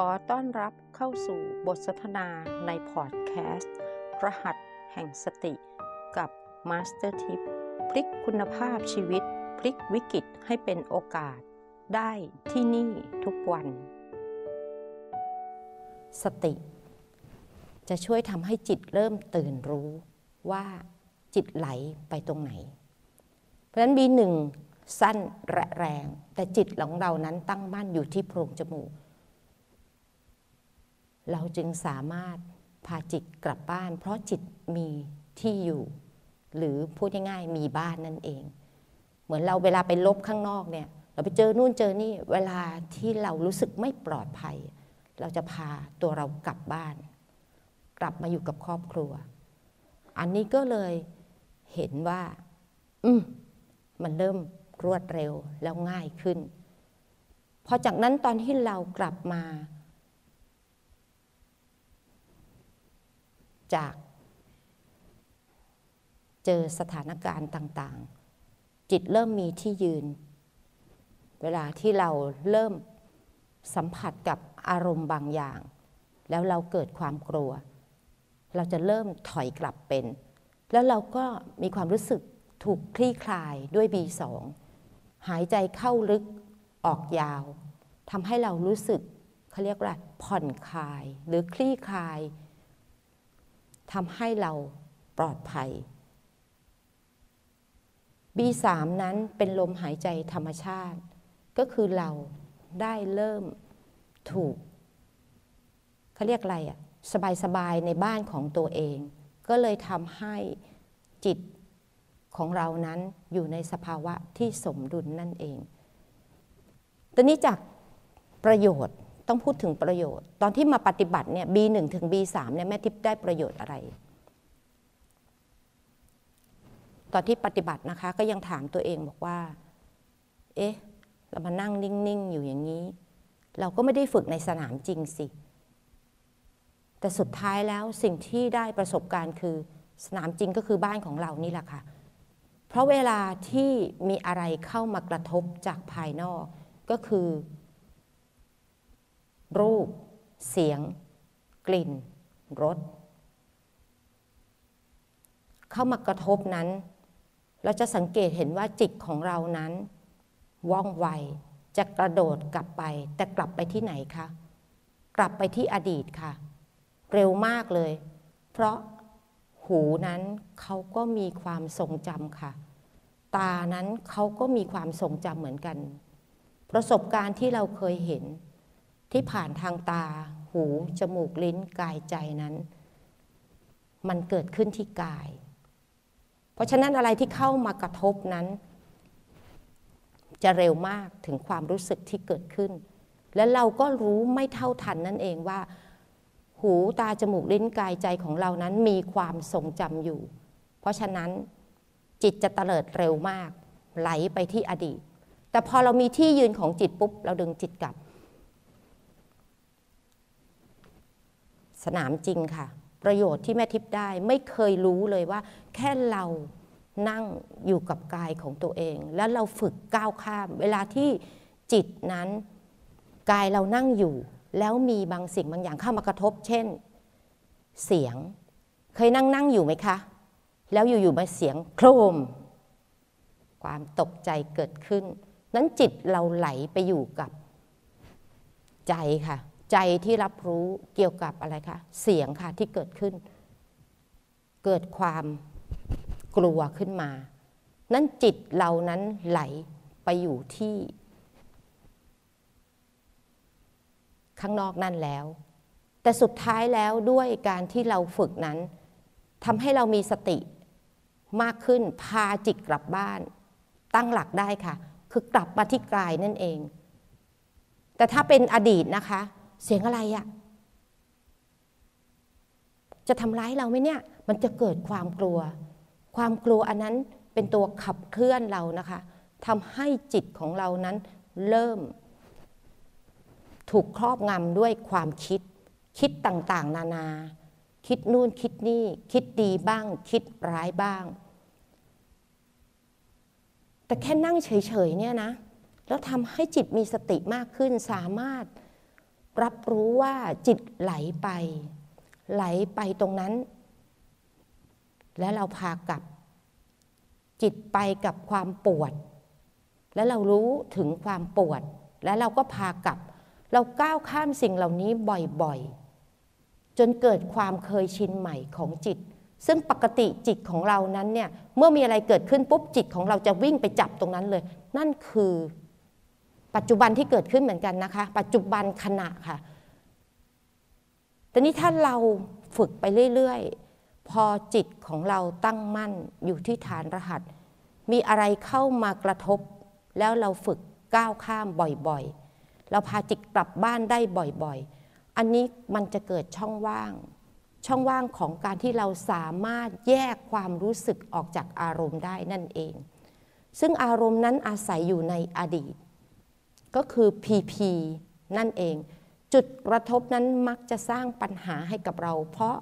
ขอต้อนรับเข้าสู่บทสนทนาในพอดแคสต์ รหัสแห่งสติ กับมาสเตอร์ทิพย์ พลิกคุณภาพชีวิต พลิกวิกฤตให้เป็นโอกาส ได้ที่นี่ทุกวัน สติ จะช่วยทำให้จิตเริ่มตื่นรู้ว่าจิตไหลไปตรงไหน เพราะฉะนั้น B หนึ่งสั้นและแรง แต่จิตของเรานั้นตั้งมั่นอยู่ที่โพรงจมูก เราจึงสามารถพาจิตกลับบ้าน เพราะจิตมีที่อยู่ หรือพูดง่ายๆมีบ้านนั่นเอง เหมือนเราเวลาไปลบข้างนอกเนี่ย เราไปเจอนู่นเจอนี่เวลาที่เรารู้สึกไม่ปลอดภัย เราจะพาตัวเรากลับบ้าน กลับมาอยู่กับครอบครัว อันนี้ก็เลยเห็นว่า อืมมันเริ่มรวดเร็วแล้วง่ายขึ้นพอจากนั้นตอนที่เรากลับมา จาก เจอสถานการณ์ต่างๆ จิตเริ่มมีที่ยืน เวลาที่เราเริ่มสัมผัสกับอารมณ์บางอย่าง แล้วเราเกิดความกลัว เราจะเริ่มถอยกลับเป็น แล้วเราก็มีความรู้สึกถูกคลี่คลายด้วย B2 หายใจเข้าลึกออกยาวทำให้เรารู้สึกเขาเรียกว่าผ่อนคลายหรือคลี่คลาย ทำให้เราปลอดภัย B3 นั้นเป็นลมหายใจธรรมชาติ ก็คือเราได้เริ่มถูกเขาเรียกอะไรอะสบายๆในบ้านของตัวเอง ก็เลยทำให้จิตของเรานั้นอยู่ในสภาวะที่สมดุลนั่นเองตอนนี้จากประโยชน์ ต้องพูดถึงประโยชน์ ตอนที่มาปฏิบัติเนี่ย B1 ถึง B3 เนี่ยแม่ทิพย์ได้ประโยชน์อะไร ตอนที่ปฏิบัตินะคะ ก็ยังถามตัวเองบอกว่า เอ๊ะ เรามานั่งนิ่ง ๆ อยู่อย่างนี้ เราก็ไม่ได้ฝึกในสนามจริงสิ แต่สุดท้ายแล้วสิ่งที่ได้ประสบการณ์คือสนามจริงก็คือบ้านของเรานี่แหละค่ะ เพราะเวลาที่มีอะไรเข้ามากระทบจากภายนอกก็คือ รูป เสียง กลิ่น รส เข้ามากระทบนั้น เราจะสังเกตเห็นว่าจิตของเรานั้น ว่องไวจะกระโดดกลับไป แต่กลับไปที่ไหนคะ กลับไปที่อดีตค่ะ เร็วมากเลย เพราะหูนั้นเขาก็มีความทรงจำค่ะ ตานั้นเขาก็มีความทรงจำเหมือนกัน ประสบการณ์ที่เราเคยเห็น ที่ผ่านทางตา หู จมูก ลิ้น กายใจนั้น มันเกิดขึ้นที่กาย เพราะฉะนั้นอะไรที่เข้ามากระทบนั้น จะเร็วมากถึงความรู้สึกที่เกิดขึ้น และเราก็รู้ไม่เท่าทันนั่นเองว่า หูตาจมูกลิ้นกายใจของเรานั้นมีความทรงจำอยู่ เพราะฉะนั้นจิตจะเตลิดเร็วมาก ไหลไปที่อดีต แต่พอเรามีที่ยืนของจิตปุ๊บ เราดึงจิตกลับ สนามจริงค่ะ ประโยชน์ที่แม่ทิพย์ได้ไม่เคยรู้เลยว่า แค่เรานั่งอยู่กับกายของตัวเอง แล้วเราฝึกก้าวข้าม เวลาที่จิตนั้นกายเรานั่งอยู่ แล้วมีบางสิ่งบางอย่างเข้ามากระทบ เช่น เสียง เคยนั่งนั่งอยู่ไหมคะ แล้วอยู่ๆมาเสียงโครม ความตกใจเกิดขึ้น นั้นจิตเราไหลไปอยู่กับใจค่ะ ใจที่รับรู้เกี่ยวกับอะไรคะเสียงค่ะที่เกิดขึ้น เกิดความกลัวขึ้นมา นั้นจิตเรานั้นไหลไปอยู่ที่ ข้างนอกนั่นแล้ว แต่สุดท้ายแล้วด้วยการที่เราฝึกนั้นทำให้เรามีสติมากขึ้นพาจิตกลับบ้าน ตั้งหลักได้ค่ะ คือกลับมาที่กายนั่นเอง แต่ถ้าเป็นอดีตนะคะ เสียงอะไรอะจะทำร้ายเราไหมเนี่ย มันจะเกิดความกลัว ความกลัวอันนั้นเป็นตัวขับเคลื่อนเรานะคะทำให้จิตของเรานั้นเริ่ม ถูกครอบงำด้วยความคิด คิดต่างๆ นานา คิดนู่นคิดนี่ คิดดีบ้าง คิดร้ายบ้าง แต่แค่นั่งเฉยๆเนี่ยนะ แล้วทำให้จิตมีสติมากขึ้นสามารถ รับรู้ว่าจิตไหลไป ไหลไปตรงนั้น แล้วเราพากลับ จิตไปกับความปวด แล้วเรารู้ถึงความปวด แล้วเราก็พากลับ เราก้าวข้ามสิ่งเหล่านี้บ่อยๆ จนเกิดความเคยชินใหม่ของจิต ซึ่งปกติจิตของเรานั้นเนี่ยเมื่อมีอะไรเกิดขึ้นปุ๊บจิตของเราจะวิ่งไปจับตรงนั้นเลย นั่นคือ ปัจจุบันที่เกิดขึ้นเหมือนกันนะคะ ปัจจุบันขณะค่ะแต่นี้ถ้าเราฝึกไปเรื่อยๆ พอจิตของเราตั้งมั่นอยู่ที่ฐานรหัส มีอะไรเข้ามากระทบ แล้วเราฝึกก้าวข้ามบ่อยๆ เราพาจิตกลับบ้านได้บ่อยๆ อันนี้มันจะเกิดช่องว่าง ช่องว่างของการที่เราสามารถแยกความรู้สึกออกจากอารมณ์ได้นั่นเอง ซึ่งอารมณ์นั้นอาศัยอยู่ในอดีต ก็คือพีพีนั่นเอง จุดกระทบนั้นมักจะสร้างปัญหาให้กับเรา เพราะ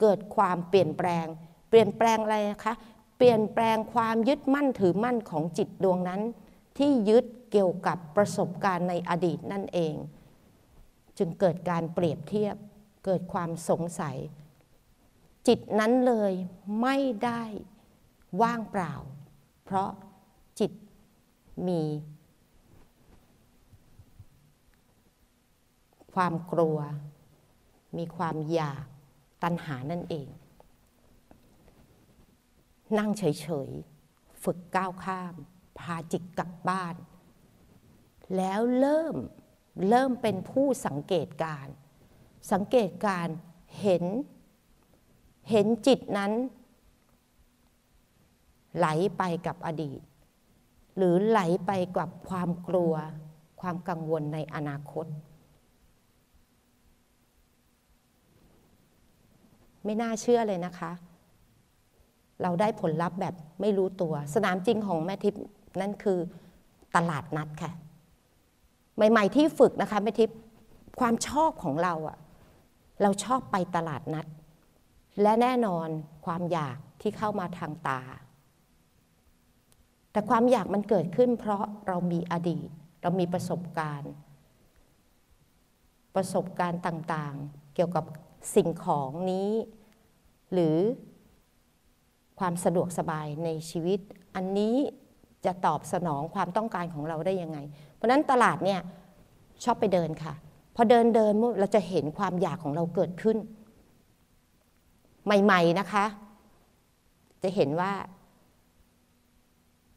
เกิดความเปลี่ยนแปลง เปลี่ยนแปลงอะไรนะคะเปลี่ยนแปลงความยึดมั่นถือมั่นของจิตดวงนั้น ที่ยึดเกี่ยวกับประสบการณ์ในอดีตนั่นเอง จึงเกิดการเปรียบเทียบ เกิดความสงสัย จิตนั้นเลยไม่ได้ว่างเปล่า เพราะจิตมี ความกลัว มีความอยากตัณหานั่นเอง นั่งเฉยๆ ฝึกก้าวข้าม พาจิตกลับบ้าน แล้วเริ่มเริ่มเป็นผู้สังเกตการ สังเกตการเห็น เห็นจิตนั้น ไหลไปกับอดีต หรือไหลไปกับความกลัว ความกังวลในอนาคต ไม่น่าเชื่อเลยนะคะ เราได้ผลลัพธ์แบบไม่รู้ตัว สนามจริงของแม่ทิพย์นั่นคือตลาดนัดค่ะ ใหม่ ๆ ที่ฝึกนะคะแม่ทิพย์ความชอบของเราอะเราชอบไปตลาดนัด และแน่นอนความอยากที่เข้ามาทางตา แต่ความอยากมันเกิดขึ้น เพราะเรามีอดีต เรามีประสบการณ์ ประสบการณ์ต่างๆ เกี่ยวกับสิ่งของนี้ หรือความสะดวกสบายในชีวิต อันนี้จะตอบสนองความต้องการของเราได้ยังไง เพราะนั้นตลาดเนี่ยชอบไปเดินค่ะ พอเดินเดินเราจะเห็นความอยากของเราเกิดขึ้น ใหม่ ๆนะคะ จะเห็นว่า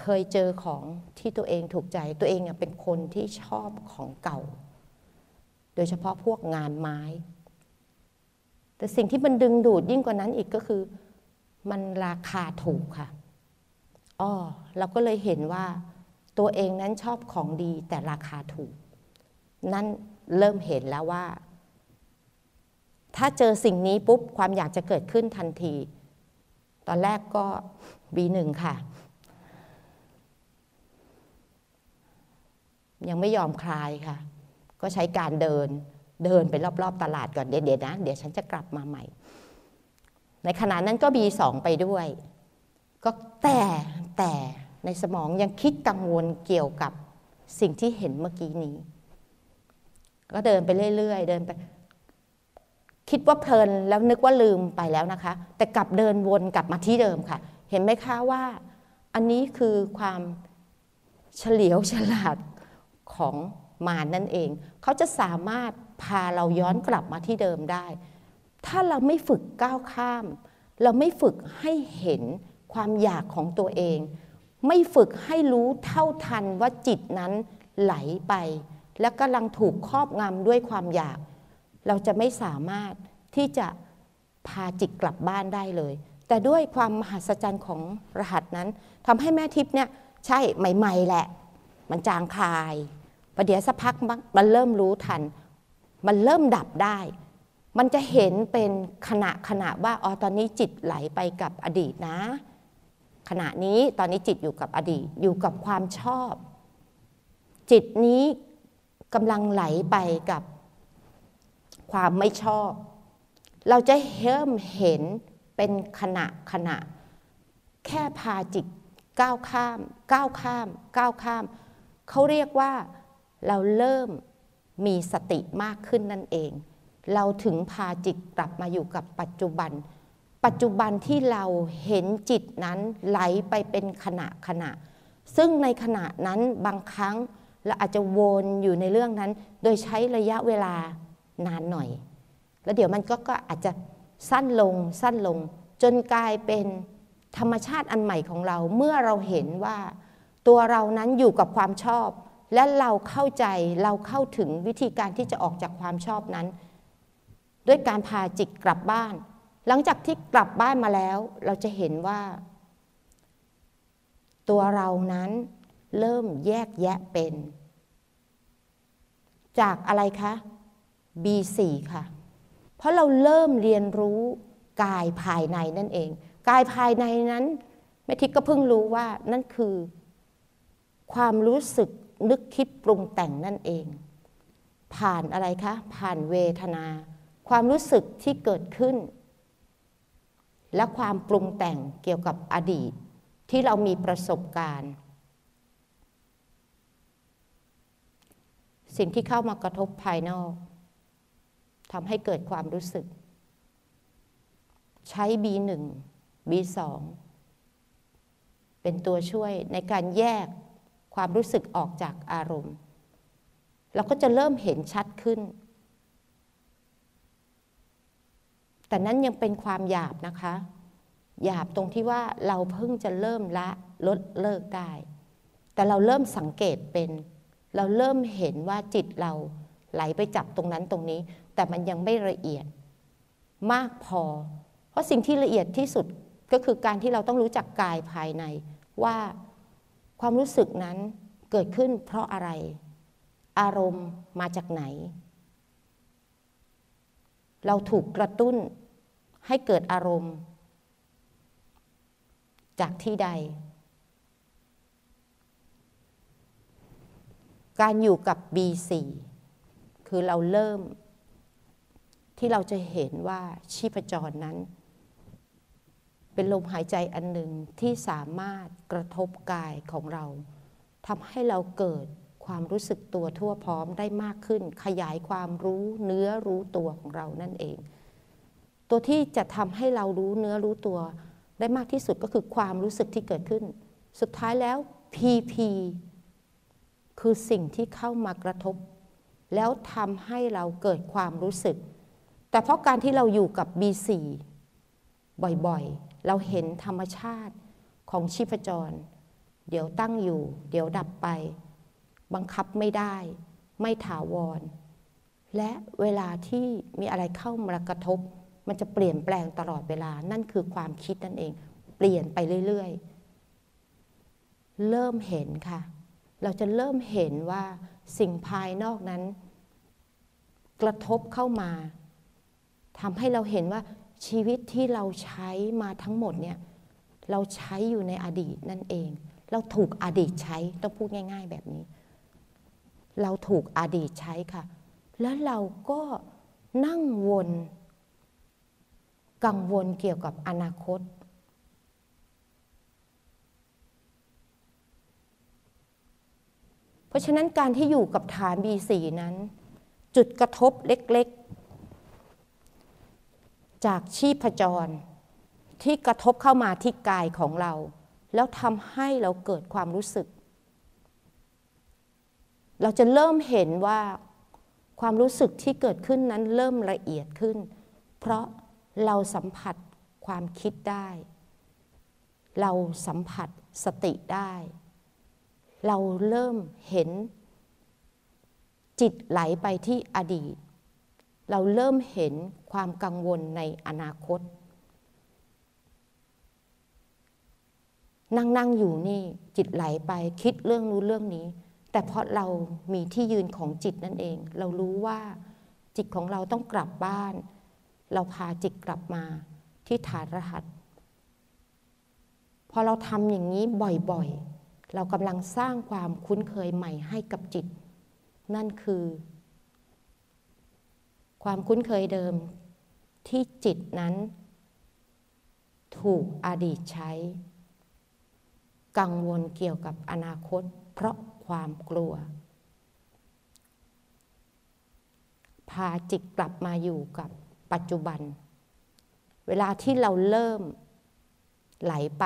เคยเจอของที่ตัวเองถูกใจ ตัวเองเป็นคนที่ชอบของเก่า โดยเฉพาะพวกงานไม้ แต่สิ่งที่มันดึงดูดยิ่งกว่านั้นอีกก็คือ มันราคาถูกค่ะอ๋อเราก็เลยเห็นว่าตัวเองนั้นชอบของดีแต่ราคาถูก นั่นเริ่มเห็นแล้วว่า ถ้าเจอสิ่งนี้ปุ๊บความอยากจะเกิดขึ้นทันที ตอนแรกก็ B1 ค่ะ ยังไม่ยอมคลายค่ะ ก็ใช้การเดิน เดินไปรอบๆตลาดก่อนเดี๋ยวนะ เดี๋ยวฉันจะกลับมาใหม่ ในขณะนั้นก็ B2 ไปด้วย ก็แต่แต่ในสมองยังคิดกังวลเกี่ยวกับสิ่งที่เห็นเมื่อกี้นี้ ก็เดินไปเรื่อยๆ เดินไป คิดว่าเพลินแล้วนึกว่าลืมไปแล้วนะคะ แต่กลับเดินวนกลับมาที่เดิมค่ะ เห็นไหมคะว่าอันนี้คือความเฉลียวฉลาดของมานั่นเอง เขาจะสามารถ พาเราย้อนกลับมาที่เดิมได้ ถ้าเราไม่ฝึกก้าวข้าม เราไม่ฝึกให้เห็นความอยากของตัวเอง ไม่ฝึกให้รู้เท่าทันว่าจิตนั้นไหลไป และกำลังถูกครอบงำด้วยความอยาก เราจะไม่สามารถที่จะพาจิตกลับบ้านได้เลย แต่ด้วยความมหัศจรรย์ของรหัสนั้นทำให้แม่ทิพย์เนี่ยใช่ใหม่ ๆ แหละ มันจางคลายประเดี๋ยวสักพักมันเริ่มรู้ทัน มันเริ่มดับได้ มันจะเห็นเป็นขณะขณะว่าอ๋อตอนนี้จิตไหลไปกับอดีตนะ ขณะนี้ตอนนี้จิตอยู่กับอดีตอยู่กับความชอบ จิตนี้กำลังไหลไปกับความไม่ชอบ เราจะเริ่มเห็นเป็นขณะขณะ แค่พาจิตก้าวข้าม ก้าวข้าม ก้าวข้าม เขาเรียกว่าเราเริ่ม มีสติมากขึ้นนั่นเอง เราถึงพาจิตกลับมาอยู่กับปัจจุบัน ปัจจุบันที่เราเห็นจิตนั้นไหลไปเป็นขณะขณะ ซึ่งในขณะนั้นบางครั้งเราอาจจะวนอยู่ในเรื่องนั้น โดยใช้ระยะเวลานานหน่อย แล้วเดี๋ยวมันก็ก็อาจจะสั้นลงสั้นลง จนกลายเป็นธรรมชาติอันใหม่ของเรา เมื่อเราเห็นว่าตัวเรานั้นอยู่กับความชอบ และเราเข้าใจเราเข้าถึงวิธีการที่จะออกจากความชอบนั้น ด้วยการพาจิตกลับบ้าน หลังจากที่กลับบ้านมาแล้ว เราจะเห็นว่า ตัวเรานั้นเริ่มแยกแยะเป็น จากอะไรคะ B4 ค่ะ เพราะเราเริ่มเรียนรู้กายภายในนั่นเอง กายภายในนั้นแม่ทิพย์ก็เพิ่งรู้ว่านั่นคือ ความรู้สึก นึกคิดปรุงแต่งนั่นเอง ผ่านอะไรคะ ผ่านเวทนา ความรู้สึกที่เกิดขึ้น และความปรุงแต่งเกี่ยวกับอดีตที่เรามีประสบการณ์ สิ่งที่เข้ามากระทบภายนอกทำให้เกิดความรู้สึก ใช้ B1 B2 เป็นตัวช่วยในการแยก ความรู้สึกออกจากอารมณ์ เราก็จะเริ่มเห็นชัดขึ้น แต่นั้นยังเป็นความหยาบนะคะ หยาบตรงที่ว่าเราเพิ่งจะเริ่มละลดเลิกได้ แต่เราเริ่มสังเกตเป็น เราเริ่มเห็นว่าจิตเราไหลไปจับตรงนั้นตรงนี้ แต่มันยังไม่ละเอียด มากพอ เพราะสิ่งที่ละเอียดที่สุดก็คือการที่เราต้องรู้จักกายภายในว่า ความรู้สึกนั้นเกิดขึ้นเพราะอะไร อารมณ์มาจากไหน เราถูกกระตุ้นให้เกิดอารมณ์ จากที่ใด การอยู่กับ B4 คือเราเริ่มที่เราจะเห็นว่าชีพจรนั้น เป็นลมหายใจอันหนึ่งที่สามารถกระทบกายของเราทำให้เราเกิดความรู้สึกตัวทั่วพร้อมได้มากขึ้น ขยายความรู้เนื้อรู้ตัวของเรานั่นเอง ตัวที่จะทำให้เรารู้เนื้อรู้ตัวได้มากที่สุดก็คือความรู้สึกที่เกิดขึ้น สุดท้ายแล้ว PP คือสิ่งที่เข้ามากระทบ แล้วทำให้เราเกิดความรู้สึก แต่เพราะการที่เราอยู่กับ B4 บ่อยๆ เราเห็นธรรมชาติของชีพจร เดี๋ยวตั้งอยู่ เดี๋ยวดับไป บังคับไม่ได้ ไม่ถาวร และเวลาที่มีอะไรเข้ามากระทบ มันจะเปลี่ยนแปลงตลอดเวลา นั่นคือความคิดนั่นเอง เปลี่ยนไปเรื่อยๆ เริ่มเห็นค่ะ เราจะเริ่มเห็นว่าสิ่งภายนอกนั้น กระทบเข้ามาทำให้เราเห็นว่า ชีวิตที่เราใช้มาทั้งหมดเนี่ยเราใช้อยู่ในอดีตนั่นเอง เราถูกอดีตใช้ต้องพูดง่าย ๆ แบบนี้ เราถูกอดีตใช้ค่ะ แล้วเราก็นั่งวนกังวลเกี่ยวกับอนาคต เพราะฉะนั้นการที่อยู่กับฐาน B4 นั้น จุดกระทบเล็ก จากชีพจร ที่กระทบเข้ามาที่กายของเรา แล้วทำให้เราเกิดความรู้สึก เราจะเริ่มเห็นว่าความรู้สึกที่เกิดขึ้นนั้นเริ่มละเอียดขึ้น เพราะเราสัมผัสความคิดได้ เราสัมผัสสติได้ เราเริ่มเห็นจิตไหลไปที่อดีต เราเริ่มเห็นความกังวลในอนาคต นั่งนั่งอยู่นี่จิตไหลไปคิดเรื่องนู้นเรื่องนี้ แต่เพราะเรามีที่ยืนของจิตนั่นเอง เรารู้ว่าจิตของเราต้องกลับบ้าน เราพาจิตกลับมาที่ฐานรหัส พอเราทำอย่างนี้บ่อยๆ เรากำลังสร้างความคุ้นเคยใหม่ให้กับจิต นั่นคือ ความคุ้นเคยเดิมที่จิตนั้น ถูกอดีตใช้ กังวลเกี่ยวกับอนาคต เพราะความกลัว พาจิตกลับมาอยู่กับปัจจุบัน เวลาที่เราเริ่มไหลไป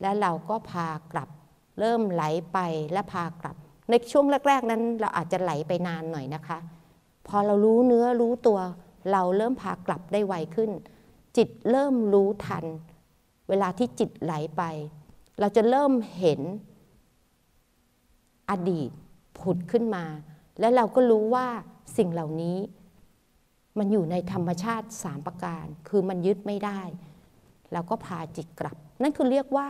และเราก็พากลับ เริ่มไหลไปและพากลับ ในช่วงแรก ๆ นั้นเราอาจจะไหลไปนานหน่อยนะคะ พอเรารู้เนื้อรู้ตัว เราเริ่มพากลับได้ไวขึ้น จิตเริ่มรู้ทัน เวลาที่จิตไหลไป เราจะเริ่มเห็นอดีตผุดขึ้นมา และเราก็รู้ว่าสิ่งเหล่านี้ มันอยู่ในธรรมชาติสามประการ คือมันยึดไม่ได้ เราก็พาจิตกลับ นั่นคือเรียกว่า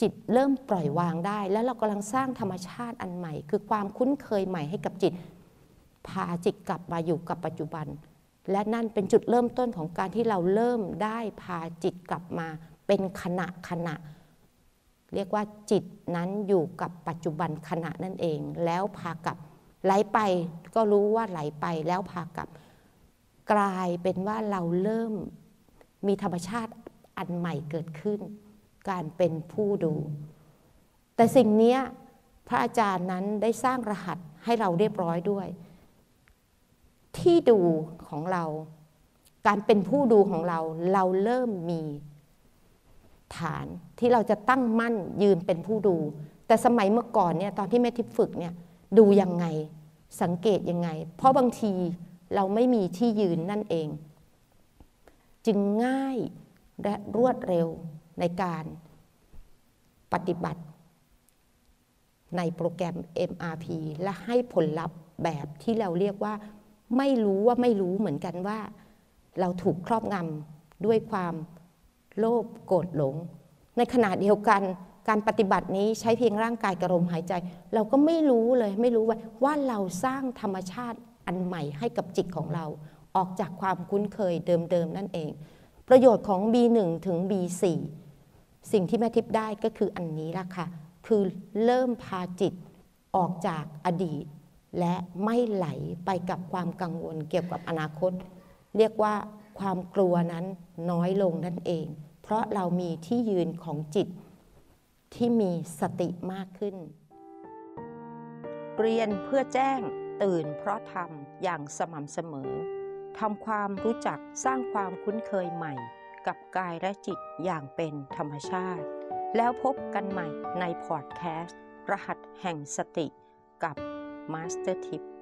จิตเริ่มปล่อยวางได้ แล้วเรากำลังสร้างธรรมชาติอันใหม่ คือความคุ้นเคยใหม่ให้กับจิต พาจิตกลับมาอยู่กับปัจจุบัน และนั่นเป็นจุดเริ่มต้นของการที่เราเริ่มได้พาจิตกลับมาเป็นขณะขณะ เรียกว่าจิตนั้นอยู่กับปัจจุบันขณะนั่นเอง แล้วพากลับไหลไปก็รู้ว่าไหลไปแล้วพากลับ กลายเป็นว่าเราเริ่มมีธรรมชาติอันใหม่เกิดขึ้น การเป็นผู้ดู แต่สิ่งนี้พระอาจารย์นั้นได้สร้างรหัสให้เราเรียบร้อยด้วย ที่ดูของเรา การเป็นผู้ดูของเราเราเริ่มมีฐานที่เราจะตั้งมั่นยืนเป็นผู้ดู แต่สมัยเมื่อก่อนเนี่ยตอนที่แม่ทิพย์ฝึกเนี่ยดูยังไงสังเกตยังไง เพราะบางทีเราไม่มีที่ยืนนั่นเอง จึงง่ายและรวดเร็วในการปฏิบัติ ในโปรแกรม MRP และให้ผลลัพธ์แบบที่เราเรียกว่า ไม่รู้ว่าไม่รู้เหมือนกันว่า เราถูกครอบงำด้วยความโลภโกรธหลง ในขณะเดียวกันการปฏิบัตินี้ใช้เพียงร่างกายกระลมหายใจ เราก็ไม่รู้เลยไม่รู้ว่าว่าเราสร้างธรรมชาติอันใหม่ให้กับจิตของเรา ออกจากความคุ้นเคยเดิมๆนั่นเอง ประโยชน์ของ B1 ถึง B4 สิ่งที่แม่ทิพย์ได้ก็คืออันนี้ล่ะค่ะ คือเริ่มพาจิตออกจากอดีต และไม่ไหลไปกับความกังวลเกี่ยวกับอนาคต เรียกว่าความกลัวนั้นน้อยลงนั่นเอง เพราะเรามีที่ยืนของจิตที่มีสติมากขึ้น เรียนเพื่อแจ้งตื่นเพราะทำอย่างสม่ำเสมอทำความรู้จักสร้างความคุ้นเคยใหม่ กับกายและจิตอย่างเป็นธรรมชาติ แล้วพบกันใหม่ในพอดแคสต์ รหัสแห่งสติกับ Master Tip